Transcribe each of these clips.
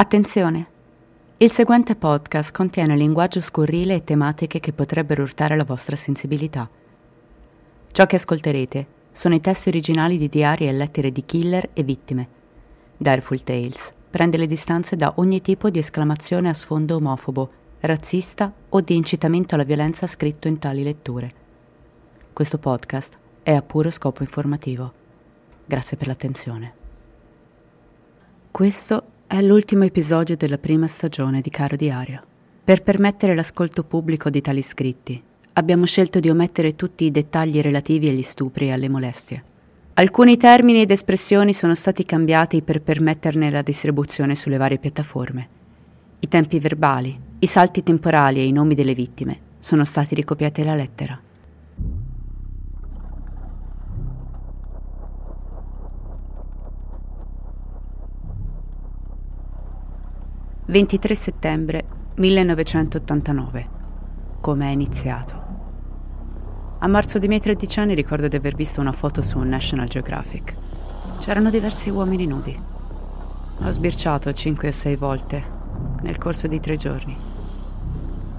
Attenzione! Il seguente podcast contiene linguaggio scurrile e tematiche che potrebbero urtare la vostra sensibilità. Ciò che ascolterete sono i testi originali di diari e lettere di killer e vittime. Direful Tales prende le distanze da ogni tipo di esclamazione a sfondo omofobo, razzista o di incitamento alla violenza scritto in tali letture. Questo podcast è a puro scopo informativo. Grazie per l'attenzione. Questo è l'ultimo episodio della prima stagione di Caro Diario. Per permettere l'ascolto pubblico di tali scritti, abbiamo scelto di omettere tutti i dettagli relativi agli stupri e alle molestie. Alcuni termini ed espressioni sono stati cambiati per permetterne la distribuzione sulle varie piattaforme. I tempi verbali, i salti temporali e i nomi delle vittime sono stati ricopiati alla lettera. 23 settembre 1989. Come è iniziato? A marzo dei miei 13 anni ricordo di aver visto una foto su National Geographic. C'erano diversi uomini nudi. Ho sbirciato 5 o 6 volte nel corso di tre giorni.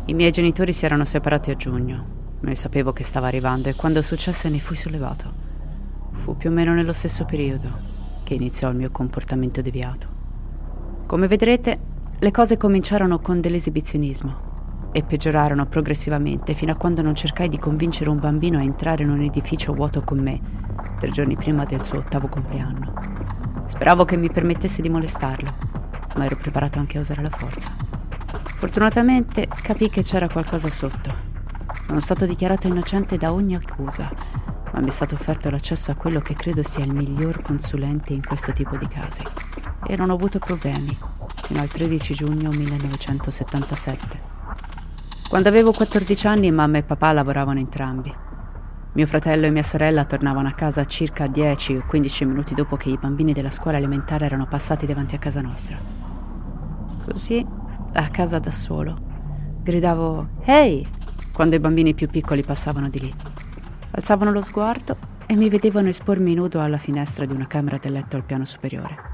I miei genitori si erano separati a giugno, io sapevo che stava arrivando e quando successe ne fui sollevato. Fu più o meno nello stesso periodo che iniziò il mio comportamento deviato. Come vedrete, le cose cominciarono con dell'esibizionismo e peggiorarono progressivamente fino a quando non cercai di convincere un bambino a entrare in un edificio vuoto con me, tre giorni prima del suo ottavo compleanno. Speravo che mi permettesse di molestarlo, ma ero preparato anche a usare la forza. Fortunatamente capii che c'era qualcosa sotto. Sono stato dichiarato innocente da ogni accusa, ma mi è stato offerto l'accesso a quello che credo sia il miglior consulente in questo tipo di casi. E non ho avuto problemi fino al 13 giugno 1977. Quando avevo 14 anni mamma e papà lavoravano entrambi. Mio fratello e mia sorella tornavano a casa circa 10 o 15 minuti dopo che i bambini della scuola elementare erano passati davanti a casa nostra. Così, a casa da solo, gridavo Ehi! quando i bambini più piccoli passavano di lì. Alzavano lo sguardo e mi vedevano espormi nudo alla finestra di una camera del letto al piano superiore.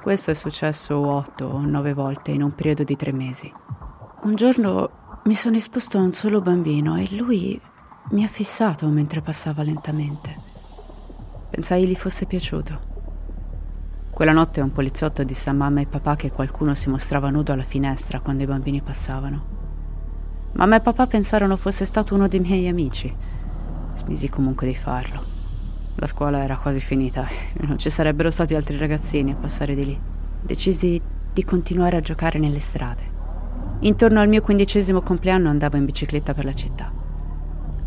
Questo è successo otto o nove volte in un periodo di tre mesi. Un giorno mi sono esposto a un solo bambino e lui mi ha fissato mentre passava lentamente. Pensai gli fosse piaciuto. Quella notte un poliziotto disse a mamma e papà che qualcuno si mostrava nudo alla finestra quando i bambini passavano. Mamma e papà pensarono fosse stato uno dei miei amici. Smisi comunque di farlo. La scuola era quasi finita e non ci sarebbero stati altri ragazzini a passare di lì. Decisi di continuare a giocare nelle strade. Intorno al mio quindicesimo compleanno andavo in bicicletta per la città.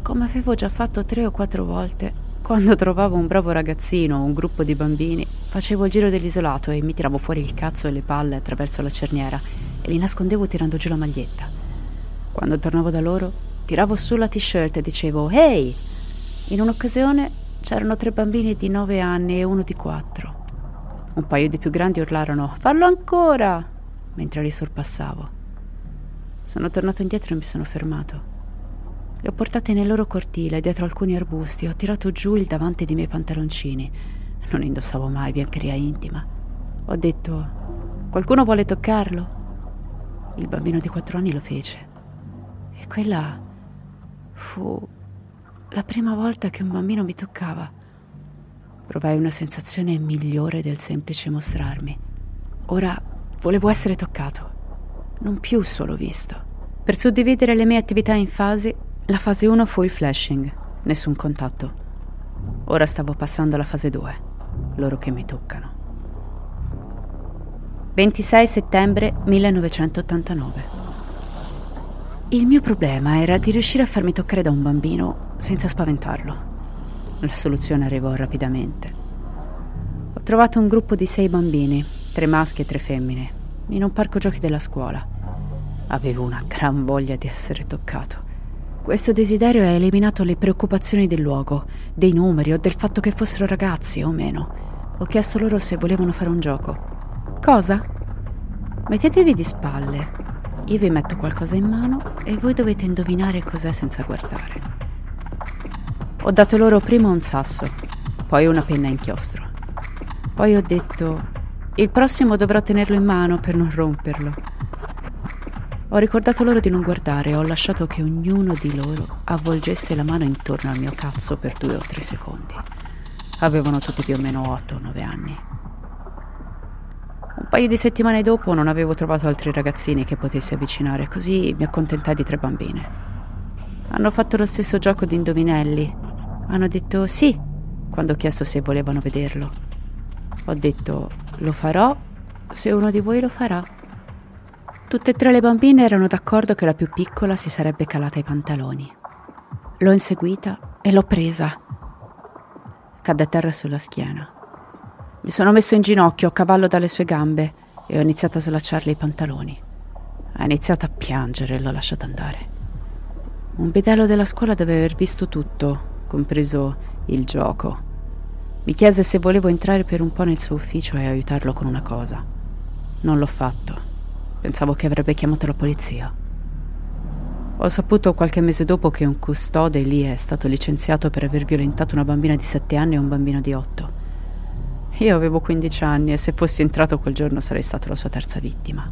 Come avevo già fatto tre o quattro volte, quando trovavo un bravo ragazzino o un gruppo di bambini, facevo il giro dell'isolato e mi tiravo fuori il cazzo e le palle attraverso la cerniera e li nascondevo tirando giù la maglietta. Quando tornavo da loro, tiravo su la t-shirt e dicevo Ehi! In un'occasione C'erano tre bambini di nove anni e uno di quattro. Un paio di più grandi urlarono Fallo ancora! mentre li sorpassavo. Sono tornato indietro e mi sono fermato. Le ho portate nel loro cortile, dietro alcuni arbusti, ho tirato giù il davanti dei miei pantaloncini. Non indossavo mai biancheria intima. Ho detto: Qualcuno vuole toccarlo? Il bambino di quattro anni lo fece. E quella fu la prima volta che un bambino mi toccava. Provai una sensazione migliore del semplice mostrarmi. Ora volevo essere toccato, non più solo visto. Per suddividere le mie attività in fasi, la fase 1 fu il flashing, nessun contatto. Ora stavo passando alla fase 2, loro che mi toccano. 26 settembre 1989. Il mio problema era di riuscire a farmi toccare da un bambino senza spaventarlo. La soluzione arrivò rapidamente. Ho trovato un gruppo di sei bambini, tre maschi e tre femmine, in un parco giochi della scuola. Avevo una gran voglia di essere toccato. Questo desiderio ha eliminato le preoccupazioni del luogo, dei numeri o del fatto che fossero ragazzi o meno. Ho chiesto loro se volevano fare un gioco. Cosa? Mettetevi di spalle io vi metto qualcosa in mano e voi dovete indovinare cos'è senza guardare. Ho dato loro prima un sasso, poi una penna a inchiostro. Poi ho detto, Il prossimo dovrò tenerlo in mano per non romperlo. Ho ricordato loro di non guardare e ho lasciato che ognuno di loro avvolgesse la mano intorno al mio cazzo per due o tre secondi. Avevano tutti più o meno 8 o 9 anni. Un paio di settimane dopo non avevo trovato altri ragazzini che potessi avvicinare, così mi accontentai di tre bambine. Hanno fatto lo stesso gioco di indovinelli. Hanno detto sì quando ho chiesto se volevano vederlo. Ho detto lo farò se uno di voi lo farà. Tutte e tre le bambine erano d'accordo che la più piccola si sarebbe calata i pantaloni. L'ho inseguita e l'ho presa. Cadde a terra sulla schiena. Mi sono messo in ginocchio a cavallo dalle sue gambe e ho iniziato a slacciarle i pantaloni. Ha iniziato a piangere e l'ho lasciata andare. Un bidello della scuola deve aver visto tutto, compreso il gioco mi chiese se volevo entrare per un po' nel suo ufficio e aiutarlo con una cosa. Non l'ho fatto. Pensavo che avrebbe chiamato la polizia. Ho saputo qualche mese dopo che un custode lì è stato licenziato per aver violentato una bambina di 7 anni e un bambino di 8. Io avevo 15 anni e se fossi entrato quel giorno sarei stato la sua terza vittima.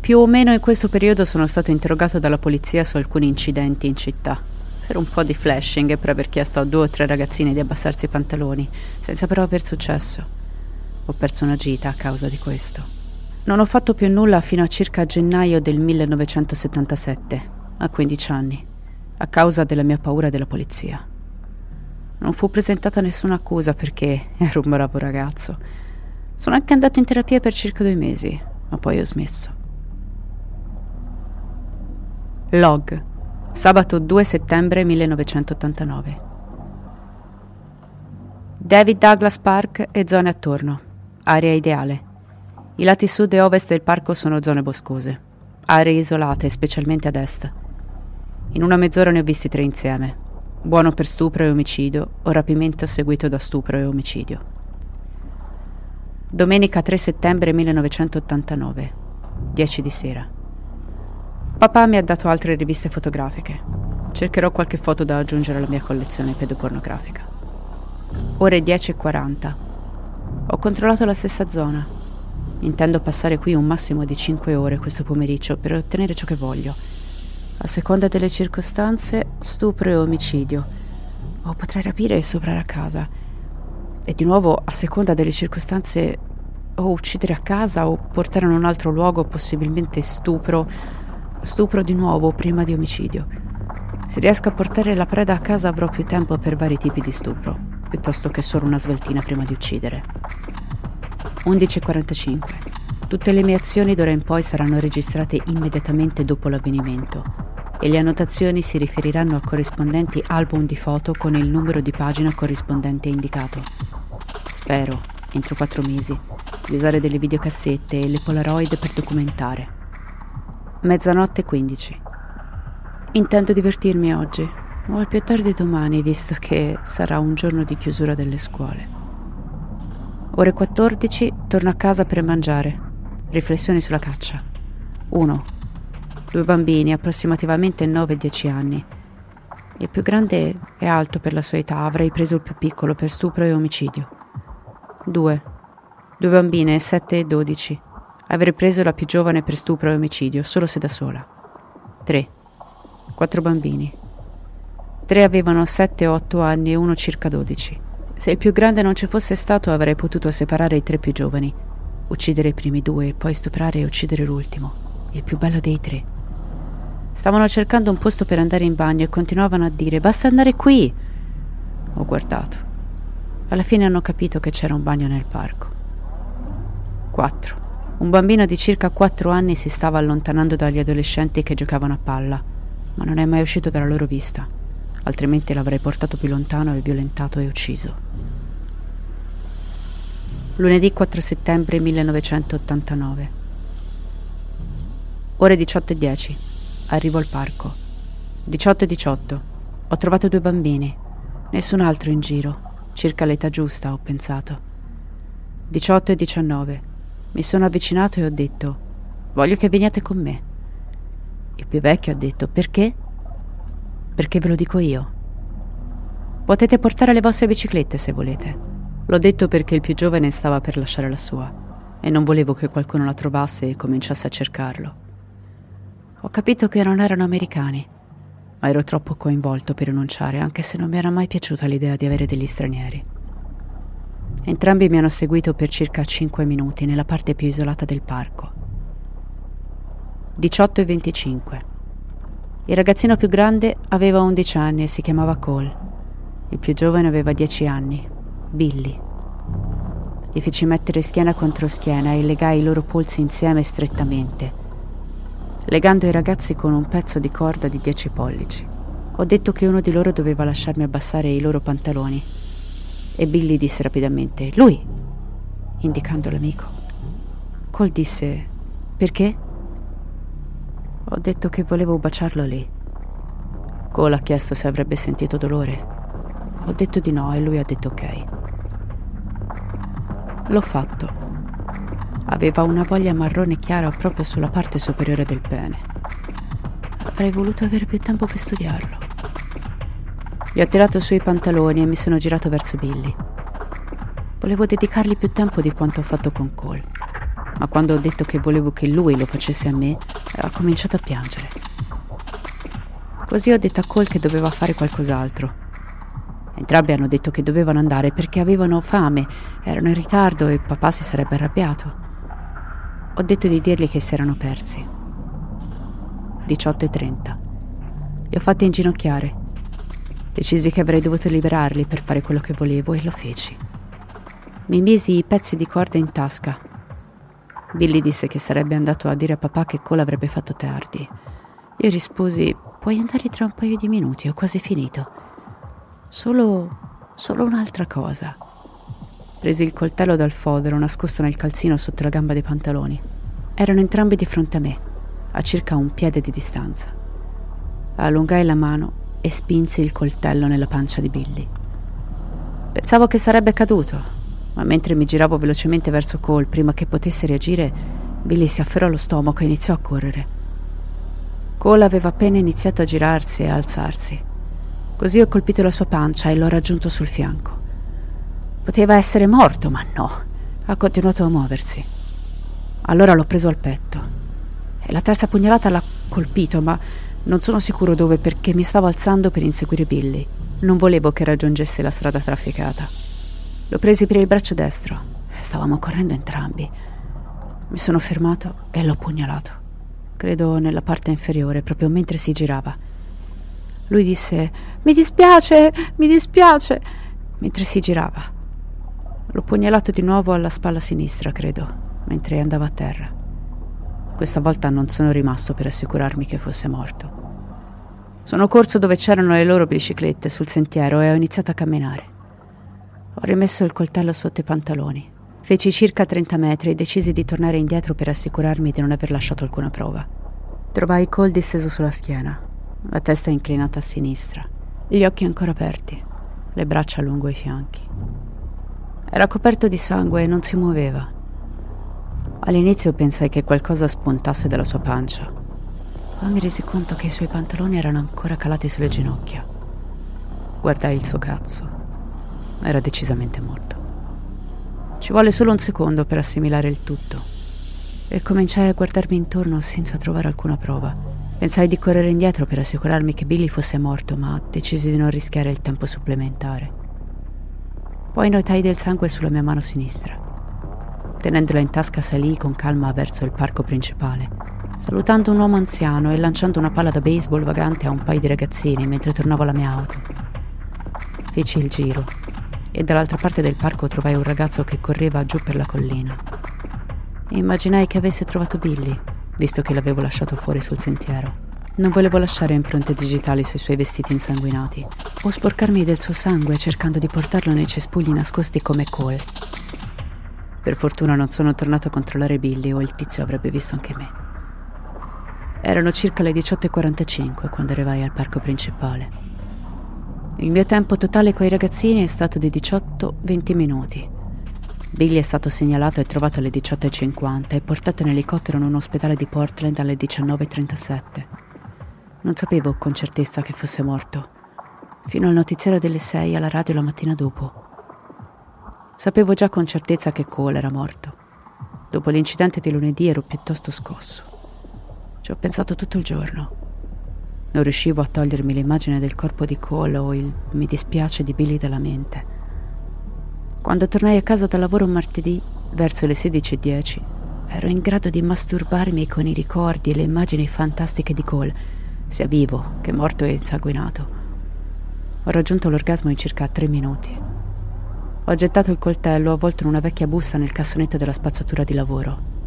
Più o meno in questo periodo sono stato interrogato dalla polizia su alcuni incidenti in città per un po' di flashing e per aver chiesto a due o tre ragazzine di abbassarsi i pantaloni, senza però aver successo. Ho perso una gita a causa di questo. Non ho fatto più nulla fino a circa gennaio del 1977, a 15 anni, a causa della mia paura della polizia. Non fu presentata nessuna accusa perché ero un bravo ragazzo. Sono anche andato in terapia per circa due mesi, ma poi ho smesso. Log Sabato 2 settembre 1989. David Douglas Park e zone attorno. Area ideale. I lati sud e ovest del parco sono zone boscose. Aree isolate, specialmente ad est. In una mezz'ora ne ho visti tre insieme. Buono per stupro e omicidio o rapimento seguito da stupro e omicidio. Domenica 3 settembre 1989. 10 di sera. Papà mi ha dato altre riviste fotografiche. Cercherò qualche foto da aggiungere alla mia collezione pedopornografica. Ore 10.40. Ho controllato la stessa zona. Intendo passare qui un massimo di 5 ore questo pomeriggio per ottenere ciò che voglio. A seconda delle circostanze, stupro e omicidio. O potrei rapire e soprare a casa. E di nuovo, a seconda delle circostanze, o uccidere a casa o portare in un altro luogo, possibilmente stupro Stupro di nuovo prima di omicidio. Se riesco a portare la preda a casa avrò più tempo per vari tipi di stupro, piuttosto che solo una sveltina prima di uccidere. 11.45. Tutte le mie azioni d'ora in poi saranno registrate immediatamente dopo l'avvenimento e le annotazioni si riferiranno a corrispondenti album di foto con il numero di pagina corrispondente indicato. Spero, entro quattro mesi, di usare delle videocassette e le Polaroid per documentare Mezzanotte 15. Intendo divertirmi oggi, o al più tardi domani, visto che sarà un giorno di chiusura delle scuole. Ore 14 torno a casa per mangiare. Riflessioni sulla caccia. 1. Due bambini, approssimativamente 9-10 anni. Il più grande è alto per la sua età, avrei preso il più piccolo per stupro e omicidio. 2. Due bambine, 7 e 12. Avrei preso la più giovane per stupro e omicidio, solo se da sola. 3. Quattro bambini. Tre avevano 7-8 anni e uno circa 12. Se il più grande non ci fosse stato avrei potuto separare i tre più giovani, uccidere i primi due e poi stuprare e uccidere l'ultimo, il più bello dei tre. Stavano cercando un posto per andare in bagno e continuavano a dire basta andare qui. Ho guardato. Alla fine hanno capito che c'era un bagno nel parco. 4. Un bambino di circa 4 anni si stava allontanando dagli adolescenti che giocavano a palla, ma non è mai uscito dalla loro vista, altrimenti l'avrei portato più lontano e violentato e ucciso. Lunedì 4 settembre 1989. Ore 18.10. Arrivo al parco. 18.18. Ho trovato due bambini. Nessun altro in giro. Circa l'età giusta, ho pensato. 18.19. Mi sono avvicinato e ho detto, voglio che veniate con me. Il più vecchio ha detto, perché? Perché ve lo dico io. Potete portare le vostre biciclette se volete. L'ho detto perché il più giovane stava per lasciare la sua. e non volevo che qualcuno la trovasse e cominciasse a cercarlo. Ho capito che non erano americani, ma ero troppo coinvolto per rinunciare, anche se non mi era mai piaciuta l'idea di avere degli stranieri. Entrambi mi hanno seguito per circa 5 minuti nella parte più isolata del parco. 18 e 25. Il ragazzino più grande aveva 11 anni e si chiamava Cole. Il più giovane aveva 10 anni, Billy. Li feci mettere schiena contro schiena e legai i loro polsi insieme strettamente, legando i ragazzi con un pezzo di corda di 10 pollici. Ho detto che uno di loro doveva lasciarmi abbassare i loro pantaloni e Billy disse rapidamente Lui, indicando l'amico. Cole disse Perché? Ho detto che volevo baciarlo lì. Cole ha chiesto se avrebbe sentito dolore. Ho detto di no e lui ha detto ok. L'ho fatto. Aveva una voglia marrone chiara proprio sulla parte superiore del pene. Avrei voluto avere più tempo per studiarlo. Gli ho tirato su i pantaloni e mi sono girato verso Billy. Volevo dedicargli più tempo di quanto ho fatto con Cole ma quando ho detto che volevo che lui lo facesse a me, ha cominciato a piangere. Così ho detto a Cole che doveva fare qualcos'altro. Entrambi hanno detto che dovevano andare perché avevano fame, erano in ritardo e papà si sarebbe arrabbiato. Ho detto di dirgli che si erano persi. 18.30. Li ho fatti inginocchiare. Decisi che avrei dovuto liberarli per fare quello che volevo e lo feci. Mi misi i pezzi di corda in tasca Billy disse che sarebbe andato a dire a papà che Cole avrebbe fatto tardi. Io risposi: Puoi andare tra un paio di minuti, ho quasi finito. Solo. solo un'altra cosa. Presi il coltello dal fodero nascosto nel calzino sotto la gamba dei pantaloni. Erano entrambi di fronte a me, a circa un piede di distanza. Allungai la mano e spinsi il coltello nella pancia di Billy. Pensavo che sarebbe caduto, ma mentre mi giravo velocemente verso Cole prima che potesse reagire, Billy si afferrò allo stomaco e iniziò a correre. Cole aveva appena iniziato a girarsi e a alzarsi. Così ho colpito la sua pancia e l'ho raggiunto sul fianco. Poteva essere morto, ma no. Ha continuato a muoversi. Allora l'ho preso al petto. E la terza pugnalata l'ha colpito, ma non sono sicuro dove perché mi stavo alzando per inseguire Billy. Non volevo che raggiungesse la strada trafficata. L'ho presi per il braccio destro. Stavamo correndo entrambi. Mi sono fermato e l'ho pugnalato. Credo nella parte inferiore, proprio mentre si girava. Lui disse: Mi dispiace, mi dispiace, mentre si girava. L'ho pugnalato di nuovo alla spalla sinistra, credo, mentre andava a terra. Questa volta non sono rimasto per assicurarmi che fosse morto. Sono corso dove c'erano le loro biciclette sul sentiero e ho iniziato a camminare. Ho rimesso il coltello sotto i pantaloni. Feci circa 30 metri e decisi di tornare indietro per assicurarmi di non aver lasciato alcuna prova. Trovai Cole disteso sulla schiena, la testa inclinata a sinistra, gli occhi ancora aperti, le braccia lungo i fianchi. Era coperto di sangue e non si muoveva. All'inizio pensai che qualcosa spuntasse dalla sua pancia. Poi mi resi conto che i suoi pantaloni erano ancora calati sulle ginocchia. Guardai il suo cazzo era decisamente morto. Ci volle solo un secondo per assimilare il tutto e cominciai a guardarmi intorno senza trovare alcuna prova. Pensai di correre indietro per assicurarmi che Billy fosse morto, ma decisi di non rischiare il tempo supplementare. Poi notai del sangue sulla mia mano sinistra. Tenendola in tasca salii con calma verso il parco principale, salutando un uomo anziano e lanciando una palla da baseball vagante a un paio di ragazzini mentre tornavo alla mia auto. Feci il giro e dall'altra parte del parco trovai un ragazzo che correva giù per la collina. Immaginai che avesse trovato Billy, visto che l'avevo lasciato fuori sul sentiero. Non volevo lasciare impronte digitali sui suoi vestiti insanguinati o sporcarmi del suo sangue cercando di portarlo nei cespugli nascosti come Cole. Per fortuna non sono tornato a controllare Billy o il tizio avrebbe visto anche me. Erano circa le 18.45 quando arrivai al parco principale. Il mio tempo totale coi ragazzini è stato di 18-20 minuti. Billy è stato segnalato e trovato alle 18.50 e portato in elicottero in un ospedale di Portland alle 19.37. Non sapevo con certezza che fosse morto, fino al notiziario delle 6 alla radio la mattina dopo. Sapevo già con certezza che Cole era morto. Dopo l'incidente di lunedì ero piuttosto scosso. Ci ho pensato tutto il giorno. Non riuscivo a togliermi l'immagine del corpo di Cole o il mi dispiace di Billy dalla mente. Quando tornai a casa dal lavoro martedì, verso le 16.10, ero in grado di masturbarmi con i ricordi e le immagini fantastiche di Cole, sia vivo che morto e insanguinato. Ho raggiunto l'orgasmo in circa tre minuti. Ho gettato il coltello avvolto in una vecchia busta nel cassonetto della spazzatura di lavoro.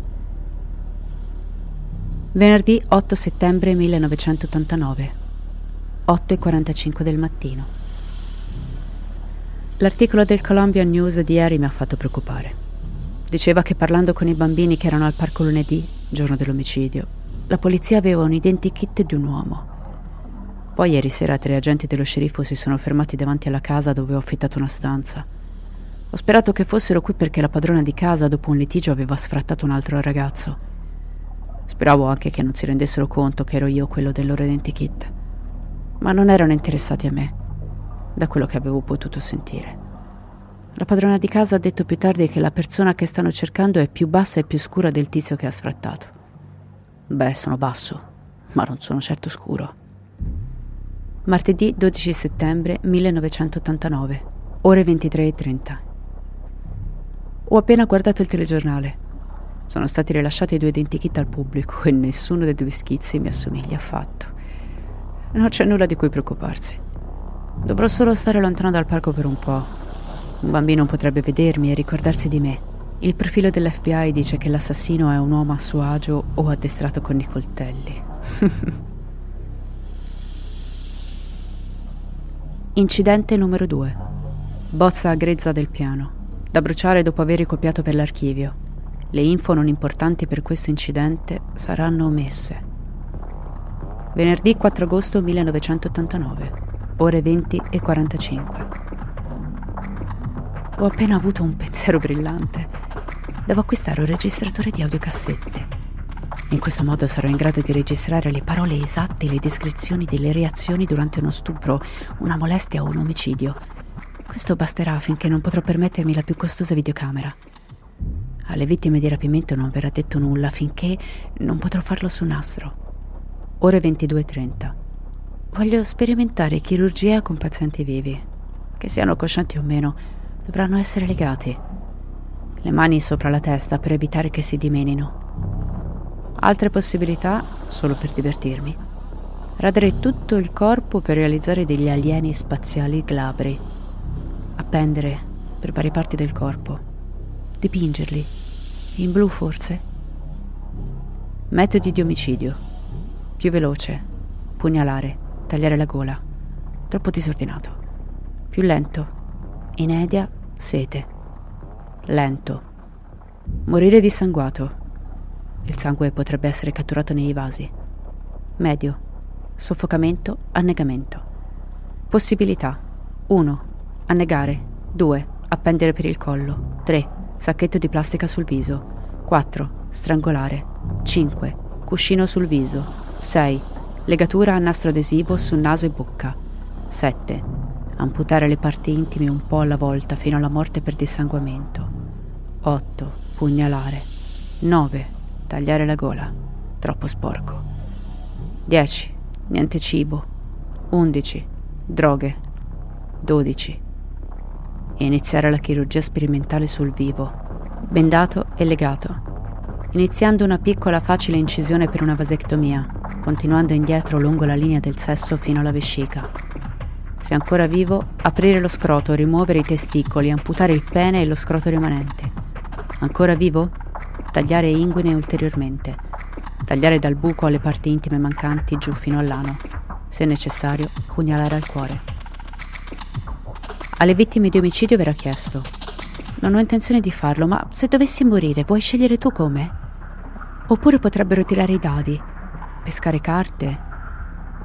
Venerdì 8 settembre 1989, 8.45 del mattino. L'articolo del Columbia News di ieri mi ha fatto preoccupare. Diceva che parlando con i bambini che erano al parco lunedì, giorno dell'omicidio, la polizia aveva un identikit di un uomo. Poi ieri sera tre agenti dello sceriffo si sono fermati davanti alla casa dove ho affittato una stanza. Ho sperato che fossero qui perché la padrona di casa, dopo un litigio, aveva sfrattato un altro ragazzo. Speravo anche che non si rendessero conto che ero io quello del loro identikit. Ma non erano interessati a me, da quello che avevo potuto sentire. La padrona di casa ha detto più tardi che la persona che stanno cercando è più bassa e più scura del tizio che ha sfrattato. Beh, sono basso, ma non sono certo scuro. Martedì 12 settembre 1989, ore 23.30. Ho appena guardato il telegiornale. Sono stati rilasciati due identikit al pubblico e nessuno dei due schizzi mi assomiglia affatto. Non c'è nulla di cui preoccuparsi. Dovrò solo stare lontano dal parco per un po'. Un bambino potrebbe vedermi e ricordarsi di me. Il profilo dell'FBI dice che l'assassino è un uomo a suo agio o addestrato con i coltelli. Incidente numero 2. Bozza grezza del piano da bruciare dopo aver ricopiato per l'archivio. Le info non importanti per questo incidente saranno omesse. Venerdì 4 agosto 1989, ore 20 e 45. Ho appena avuto un pensiero brillante. Devo acquistare un registratore di audiocassette. In questo modo sarò in grado di registrare le parole esatte e le descrizioni delle reazioni durante uno stupro, una molestia o un omicidio questo basterà finché non potrò permettermi la più costosa videocamera. Alle vittime di rapimento non verrà detto nulla finché non potrò farlo su nastro. Ore 22.30. Voglio sperimentare chirurgia con pazienti vivi. Che siano coscienti o meno, dovranno essere legati. Le mani sopra la testa per evitare che si dimenino. Altre possibilità, solo per divertirmi. Radere tutto il corpo per realizzare degli alieni spaziali glabri appendere per varie parti del corpo, dipingerli, in blu forse. Metodi di omicidio. Più veloce, pugnalare, tagliare la gola. Troppo disordinato. Più lento, inedia, sete. Lento. Morire dissanguato. Il sangue potrebbe essere catturato nei vasi. Medio. Soffocamento, annegamento. Possibilità. 1. Annegare. 2. Appendere per il collo. 3. Sacchetto di plastica sul viso. 4. Strangolare. 5. Cuscino sul viso. 6. Legatura a nastro adesivo su naso e bocca. 7. Amputare le parti intime un po' alla volta fino alla morte per dissanguamento. 8. Pugnalare. 9. Tagliare la gola. Troppo sporco. 10. Niente cibo. 11. Droghe. 12 e iniziare la chirurgia sperimentale sul vivo, bendato e legato, iniziando una piccola facile incisione per una vasectomia, continuando indietro lungo la linea del sesso fino alla vescica. Se ancora vivo, aprire lo scroto, rimuovere i testicoli, amputare il pene e lo scroto rimanente. Ancora vivo? Tagliare inguine ulteriormente. Tagliare dal buco alle parti intime mancanti giù fino all'ano. Se necessario, pugnalare al cuore. Alle vittime di omicidio verrà chiesto. Non ho intenzione di farlo, ma se dovessi morire, vuoi scegliere tu come? Oppure potrebbero tirare i dadi, pescare carte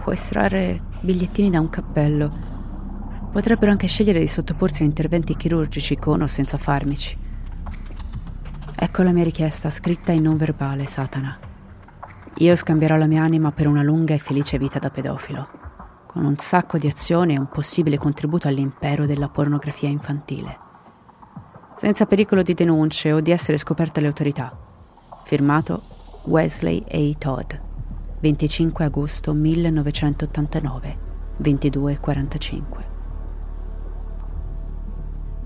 o estrarre bigliettini da un cappello. Potrebbero anche scegliere di sottoporsi a interventi chirurgici con o senza farmici. Ecco la mia richiesta scritta in non verbale, Satana. Io scambierò la mia anima per una lunga e felice vita da pedofilo con un sacco di azione e un possibile contributo all'impero della pornografia infantile. Senza pericolo di denunce o di essere scoperta alle autorità. Firmato Wesley A. Todd, 25 agosto 1989, 22.45.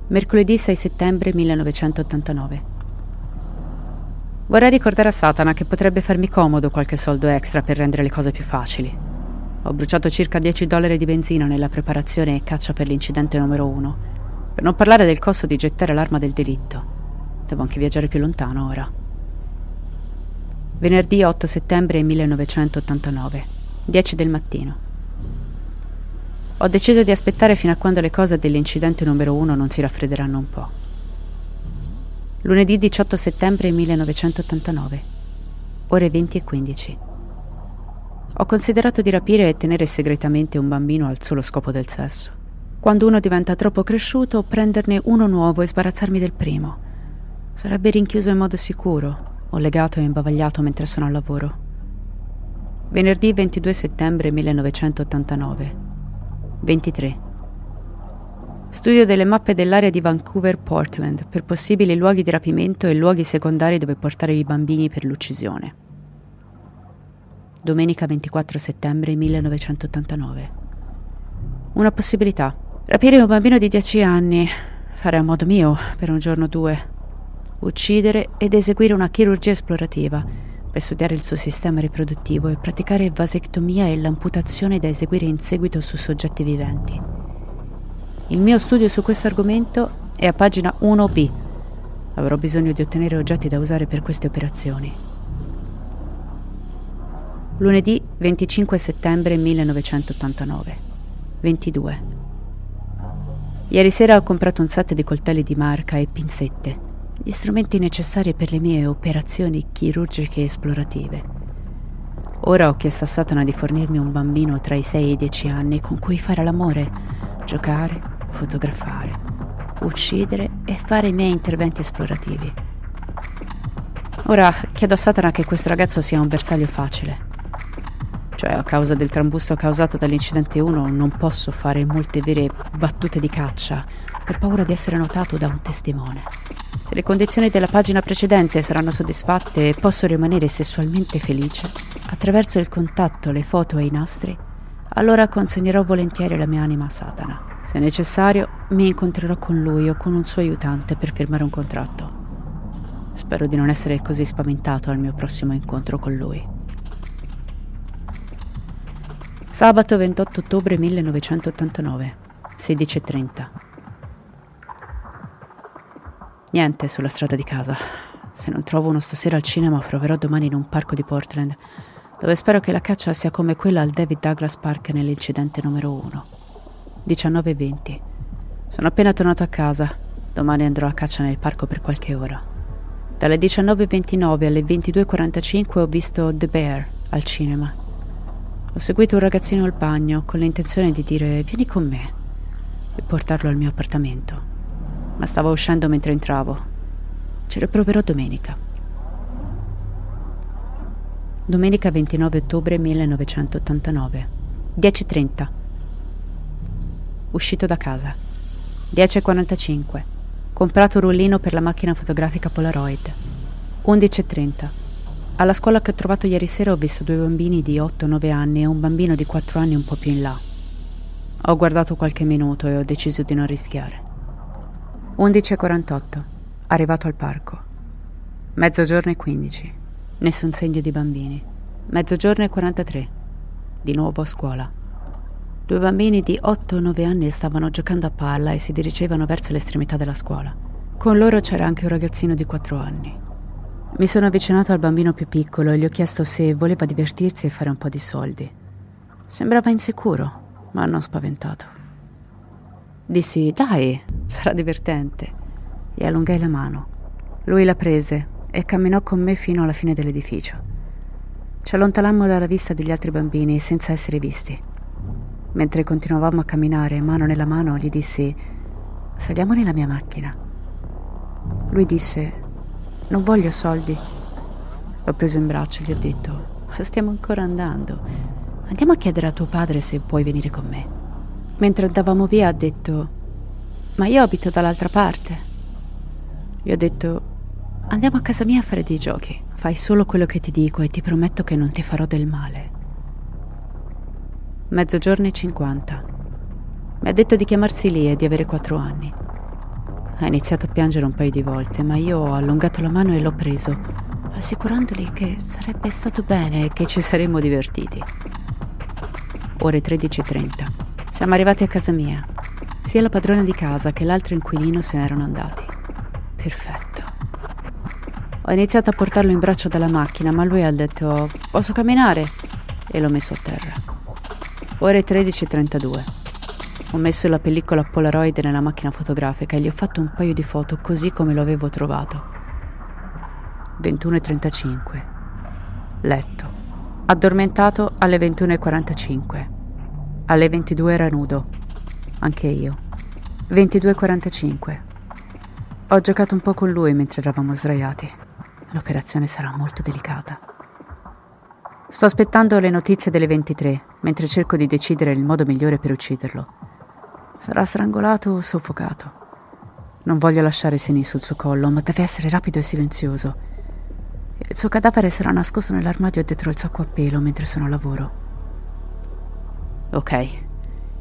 Mercoledì 6 settembre 1989. Vorrei ricordare a Satana che potrebbe farmi comodo qualche soldo extra per rendere le cose più facili. Ho bruciato circa 10 dollari di benzina nella preparazione e caccia per l'incidente numero uno, per non parlare del costo di gettare l'arma del delitto. Devo anche viaggiare più lontano ora. Venerdì 8 settembre 1989, 10 del mattino. Ho deciso di aspettare fino a quando le cose dell'incidente numero uno non si raffredderanno un po'. Lunedì 18 settembre 1989, ore 20 e 15. Ho considerato di rapire e tenere segretamente un bambino al solo scopo del sesso. Quando uno diventa troppo cresciuto, prenderne uno nuovo e sbarazzarmi del primo. Sarebbe rinchiuso in modo sicuro, ho legato e imbavagliato mentre sono al lavoro. Venerdì 22 settembre 1989. 23. Studio delle mappe dell'area di Vancouver-Portland per possibili luoghi di rapimento e luoghi secondari dove portare i bambini per l'uccisione. Domenica 24 settembre 1989. Una possibilità. Rapire un bambino di 10 anni. Fare a modo mio per un giorno o due uccidere ed eseguire una chirurgia esplorativa per studiare il suo sistema riproduttivo e praticare vasectomia e l'amputazione da eseguire in seguito su soggetti viventi. Il mio studio su questo argomento è a pagina 1b. Avrò bisogno di ottenere oggetti da usare per queste operazioni. Lunedì 25 settembre 1989, 22. Ieri sera ho comprato un set di coltelli di marca e pinzette gli strumenti necessari per le mie operazioni chirurgiche esplorative. Ora ho chiesto a Satana di fornirmi un bambino tra i 6 e i 10 anni con cui fare l'amore, giocare, fotografare, uccidere e fare i miei interventi esplorativi. Ora chiedo a Satana che questo ragazzo sia un bersaglio facile. Cioè, a causa del trambusto causato dall'incidente 1, non posso fare molte vere battute di caccia per paura di essere notato da un testimone. Se le condizioni della pagina precedente saranno soddisfatte e posso rimanere sessualmente felice, attraverso il contatto, le foto e i nastri, allora consegnerò volentieri la mia anima a Satana. Se necessario, mi incontrerò con lui o con un suo aiutante per firmare un contratto. Spero di non essere così spaventato al mio prossimo incontro con lui. Sabato 28 ottobre 1989, 16.30. Niente sulla strada di casa. Se non trovo uno stasera al cinema, proverò domani in un parco di Portland, dove spero che la caccia sia come quella al David Douglas Park nell'incidente numero 1. 19.20. Sono appena tornato a casa. Domani andrò a caccia nel parco per qualche ora. Dalle 19.29 alle 22.45 ho visto The Bear al cinema. Ho seguito un ragazzino al bagno con l'intenzione di dire vieni con me e portarlo al mio appartamento ma stavo uscendo mentre entravo. Ci riproverò domenica. Domenica 29 ottobre 1989, 10.30. Uscito da casa. 10.45. Comprato rullino per la macchina fotografica Polaroid. 11.30. Alla scuola che ho trovato ieri sera ho visto due bambini di 8-9 anni e un bambino di 4 anni un po' più in là. Ho guardato qualche minuto e ho deciso di non rischiare. 11.48. Arrivato al parco. Mezzogiorno e 15. Nessun segno di bambini. Mezzogiorno e 43. Di nuovo a scuola. Due bambini di 8-9 anni stavano giocando a palla e si dirigevano verso l'estremità della scuola. Con loro c'era anche un ragazzino di 4 anni. Mi sono avvicinato al bambino più piccolo e gli ho chiesto se voleva divertirsi e fare un po' di soldi. Sembrava insicuro, ma non spaventato. Dissi, dai, sarà divertente. E allungai la mano. Lui la prese e camminò con me fino alla fine dell'edificio. Ci allontanammo dalla vista degli altri bambini senza essere visti. Mentre continuavamo a camminare, mano nella mano, gli dissi, saliamo nella mia macchina. Lui disse, non voglio soldi. L'ho preso in braccio e gli ho detto, stiamo ancora andando. Andiamo a chiedere a tuo padre se puoi venire con me. Mentre andavamo via ha detto, ma io abito dall'altra parte. Gli ho detto, andiamo a casa mia a fare dei giochi, Fai solo quello che ti dico e ti prometto che non ti farò del male. Mezzogiorno e 50. Mi ha detto di chiamarsi lì e di avere quattro anni. Ha iniziato a piangere un paio di volte, ma io ho allungato la mano e l'ho preso, assicurandogli che sarebbe stato bene e che ci saremmo divertiti. Ore 13.30. Siamo arrivati a casa mia. Sia la padrona di casa che l'altro inquilino se ne erano andati. Perfetto. Ho iniziato a portarlo in braccio dalla macchina, ma lui ha detto: Posso camminare? E l'ho messo a terra. Ore 13.32. Ho messo la pellicola Polaroid nella macchina fotografica e gli ho fatto un paio di foto così come lo avevo trovato. 21.35. Letto. Addormentato alle 21.45. Alle 22 era nudo. Anche io. 22.45. Ho giocato un po' con lui mentre eravamo sdraiati. L'operazione sarà molto delicata. Sto aspettando le notizie delle 23, mentre cerco di decidere il modo migliore per ucciderlo. Sarà strangolato o soffocato. Non voglio lasciare segni sul suo collo, ma deve essere rapido e silenzioso. Il suo cadavere sarà nascosto nell'armadio dietro il sacco a pelo mentre sono a lavoro. Ok.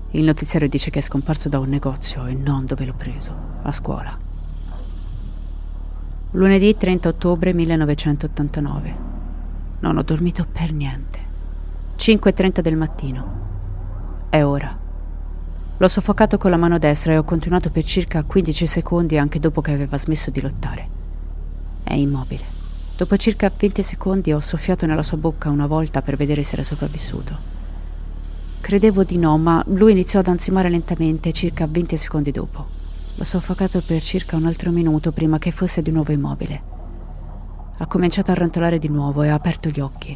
Il notiziario dice che è scomparso da un negozio e non dove l'ho preso, a scuola. Lunedì 30 ottobre 1989. Non ho dormito per niente. 5.30 del mattino. È ora. L'ho soffocato con la mano destra e ho continuato per circa 15 secondi anche dopo che aveva smesso di lottare. È immobile. Dopo circa 20 secondi ho soffiato nella sua bocca una volta per vedere se era sopravvissuto. Credevo di no, ma lui iniziò ad ansimare lentamente circa 20 secondi dopo. L'ho soffocato per circa un altro minuto prima che fosse di nuovo immobile. Ha cominciato a rantolare di nuovo e ha aperto gli occhi.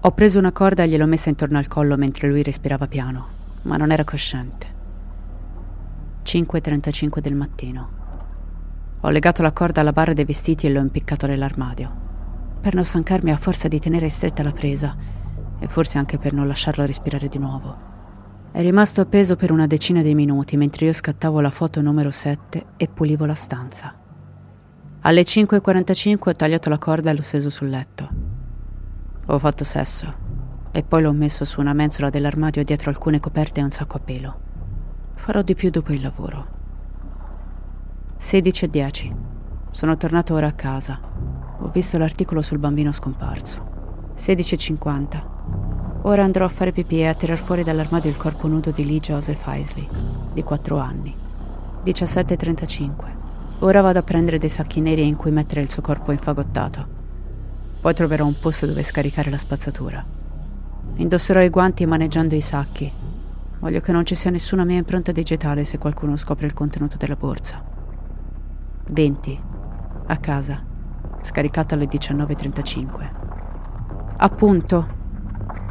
Ho preso una corda e gliel'ho messa intorno al collo mentre lui respirava piano, ma non era cosciente. 5.35 del mattino. Ho legato la corda alla barra dei vestiti e l'ho impiccato nell'armadio. Per non stancarmi a forza di tenere stretta la presa e forse anche per non lasciarlo respirare di nuovo. È rimasto appeso per una decina di minuti mentre io scattavo la foto numero 7 e pulivo la stanza. Alle 5.45 ho tagliato la corda e l'ho steso sul letto. Ho fatto sesso e poi l'ho messo su una mensola dell'armadio dietro alcune coperte e un sacco a pelo. Farò di più dopo il lavoro. 16.10. Sono tornato ora a casa. Ho visto l'articolo sul bambino scomparso. 16.50. Ora andrò a fare pipì e a tirar fuori dall'armadio il corpo nudo di Lee Joseph Isley, di 4 anni. 17.35. Ora vado a prendere dei sacchi neri in cui mettere il suo corpo infagottato. Poi troverò un posto dove scaricare la spazzatura. Indosserò i guanti maneggiando i sacchi Voglio che non ci sia nessuna mia impronta digitale se qualcuno scopre il contenuto della borsa. 20. A casa. Scaricata alle 19.35. Appunto.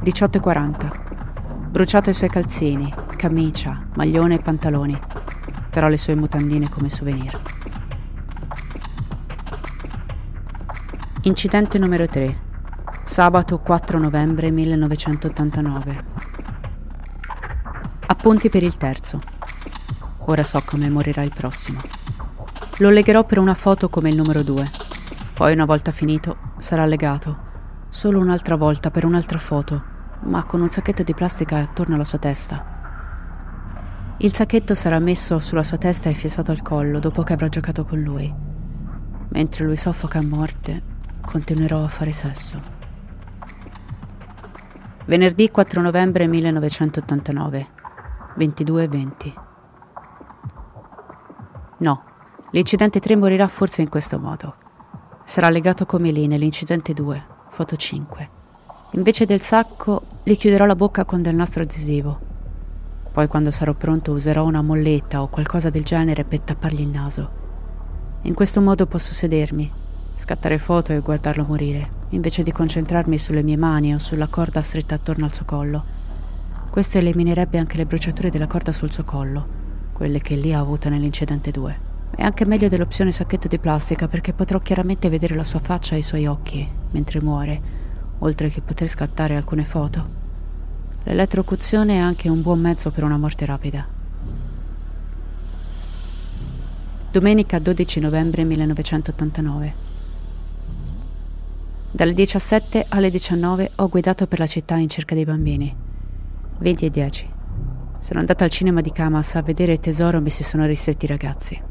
18.40. Bruciato i suoi calzini, camicia, maglione e pantaloni. Però le sue mutandine come souvenir. Incidente numero 3. Sabato 4 novembre 1989. Appunti per il terzo. Ora so come morirà il prossimo. Lo legherò per una foto come il numero due. Poi, una volta finito, sarà legato. Solo un'altra volta per un'altra foto, ma con un sacchetto di plastica attorno alla sua testa. Il sacchetto sarà messo sulla sua testa e fissato al collo dopo che avrò giocato con lui. Mentre lui soffoca a morte, continuerò a fare sesso. Venerdì 4 novembre 1989. 22.20. No, l'incidente 3 morirà forse in questo modo. Sarà legato come lì nell'incidente 2, foto 5. Invece del sacco, gli chiuderò la bocca con del nastro adesivo. Poi quando sarò pronto userò una molletta o qualcosa del genere per tappargli il naso. In questo modo posso sedermi, scattare foto e guardarlo morire, invece di concentrarmi sulle mie mani o sulla corda stretta attorno al suo collo questo eliminerebbe anche le bruciature della corda sul suo collo, quelle che lì ha avuto nell'incidente 2. È anche meglio dell'opzione sacchetto di plastica perché potrò chiaramente vedere la sua faccia e i suoi occhi mentre muore, oltre che poter scattare alcune foto. L'elettrocuzione è anche un buon mezzo per una morte rapida. Domenica 12 novembre 1989. Dalle 17 alle 19 ho guidato per la città in cerca dei bambini. 20 e 10. Sono andata al cinema di Camas a vedere Tesoro mi si sono ristretti i ragazzi.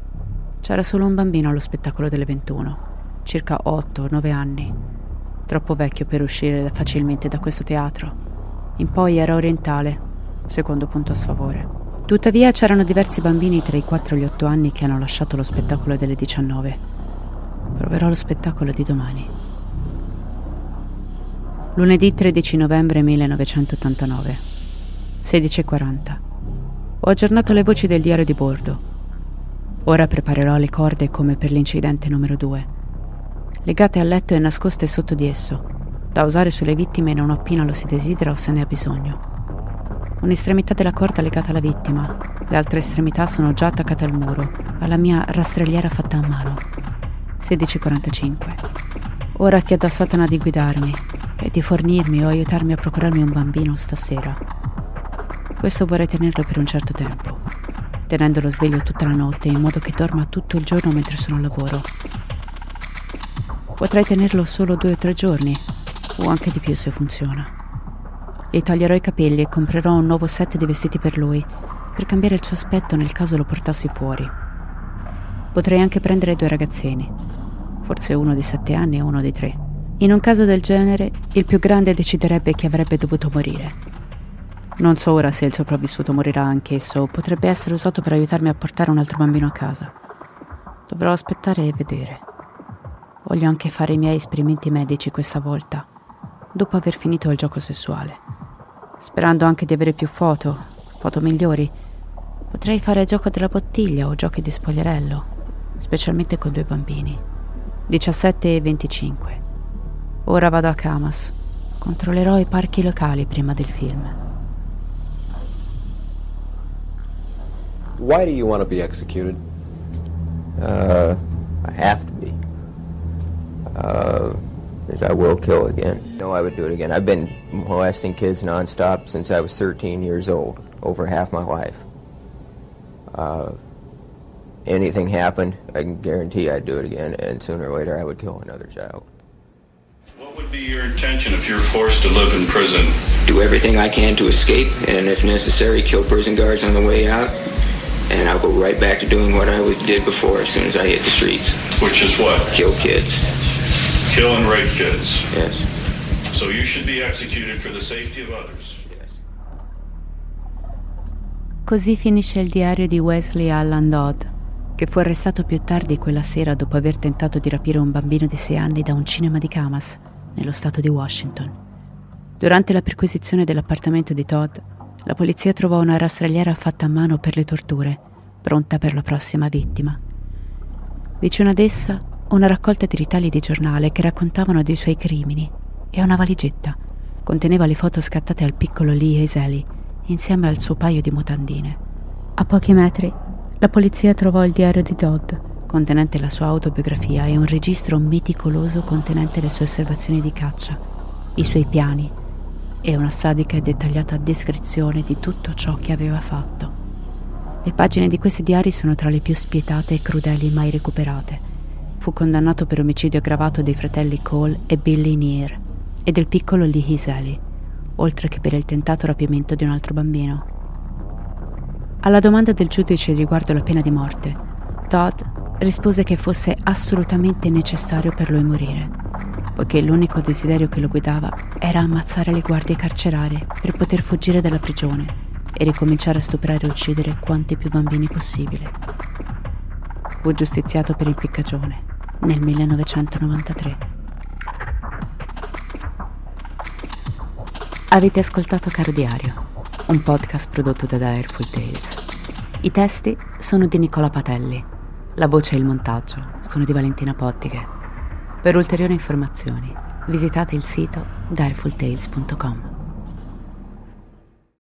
C'era solo un bambino allo spettacolo delle 21, circa 8-9 anni, troppo vecchio per uscire facilmente da questo teatro. In poi era orientale, secondo punto a sfavore. Tuttavia c'erano diversi bambini tra i 4 e gli 8 anni che hanno lasciato lo spettacolo delle 19. Proverò lo spettacolo di domani. Lunedì 13 novembre 1989, 16.40. Ho aggiornato le voci del diario di bordo. Ora preparerò le corde come per l'incidente numero 2, legate al letto e nascoste sotto di esso, da usare sulle vittime non appena lo si desidera o se ne ha bisogno. Un'estremità della corda legata alla vittima, le altre estremità sono già attaccate al muro, alla mia rastrelliera fatta a mano. 16.45. Ora chiedo a Satana di guidarmi e di fornirmi o aiutarmi a procurarmi un bambino stasera. Questo vorrei tenerlo per un certo tempo, tenendolo sveglio tutta la notte in modo che dorma tutto il giorno mentre sono al lavoro. Potrei tenerlo solo due o tre giorni, o anche di più se funziona. Gli taglierò i capelli e comprerò un nuovo set di vestiti per lui, per cambiare il suo aspetto nel caso lo portassi fuori. Potrei anche prendere due ragazzini, forse uno di sette anni e uno di tre. In un caso del genere, il più grande deciderebbe che avrebbe dovuto morire. Non so ora se il sopravvissuto morirà anch'esso o potrebbe essere usato per aiutarmi a portare un altro bambino a casa. Dovrò aspettare e vedere. Voglio anche fare i miei esperimenti medici questa volta, dopo aver finito il gioco sessuale sperando anche di avere più foto, foto migliori. Potrei fare gioco della bottiglia o giochi di spogliarello, specialmente con due bambini. 17 e 25. Ora vado a Camas. Controllerò i parchi locali prima del film. Why do you want to be executed? Uh, I have to be. Uh, I will kill again. No, I would do it again. I've been molesting kids nonstop since I was 13 years old, over half my life. Uh, anything happened, I can guarantee I'd do it again, and sooner or later I would kill another child. What would be your intention if you're forced to live in prison? Do everything I can to escape, and if necessary, kill prison guards on the way out. And I'll go right back to doing what I did before as soon as I hit the streets. Which is what? Kill kids. Kill and rape kids. Yes. So you should be executed for the safety of others. Yes. Così finisce il diario di Wesley Allan Dodd, che fu arrestato più tardi quella sera dopo aver tentato di rapire un bambino di 6 anni da un cinema di Camas, nello stato di Washington. Durante la perquisizione dell'appartamento di Todd, la polizia trovò una rastrelliera fatta a mano per le torture, pronta per la prossima vittima. Vicino ad essa una raccolta di ritagli di giornale che raccontavano dei suoi crimini e una valigetta. Conteneva le foto scattate al piccolo Lee Hazeley insieme al suo paio di mutandine. A pochi metri, la polizia trovò il diario di Dodd, contenente la sua autobiografia e un registro meticoloso contenente le sue osservazioni di caccia, i suoi piani e una sadica e dettagliata descrizione di tutto ciò che aveva fatto. Le pagine di questi diari sono tra le più spietate e crudeli mai recuperate fu condannato per omicidio aggravato dei fratelli Cole e Billy Neer e del piccolo Lee Hiseli, oltre che per il tentato rapimento di un altro bambino. Alla domanda del giudice riguardo la pena di morte, Todd rispose che fosse assolutamente necessario per lui morire, poiché l'unico desiderio che lo guidava era ammazzare le guardie carcerarie per poter fuggire dalla prigione e ricominciare a stuprare e uccidere quanti più bambini possibile. Fu giustiziato per impiccagione nel 1993. Avete ascoltato Caro Diario, un podcast prodotto da Direful Tales. I testi sono di Nicola Patelli, la voce e il montaggio sono di Valentina Pottiche. Per ulteriori informazioni visitate il sito direfultales.com.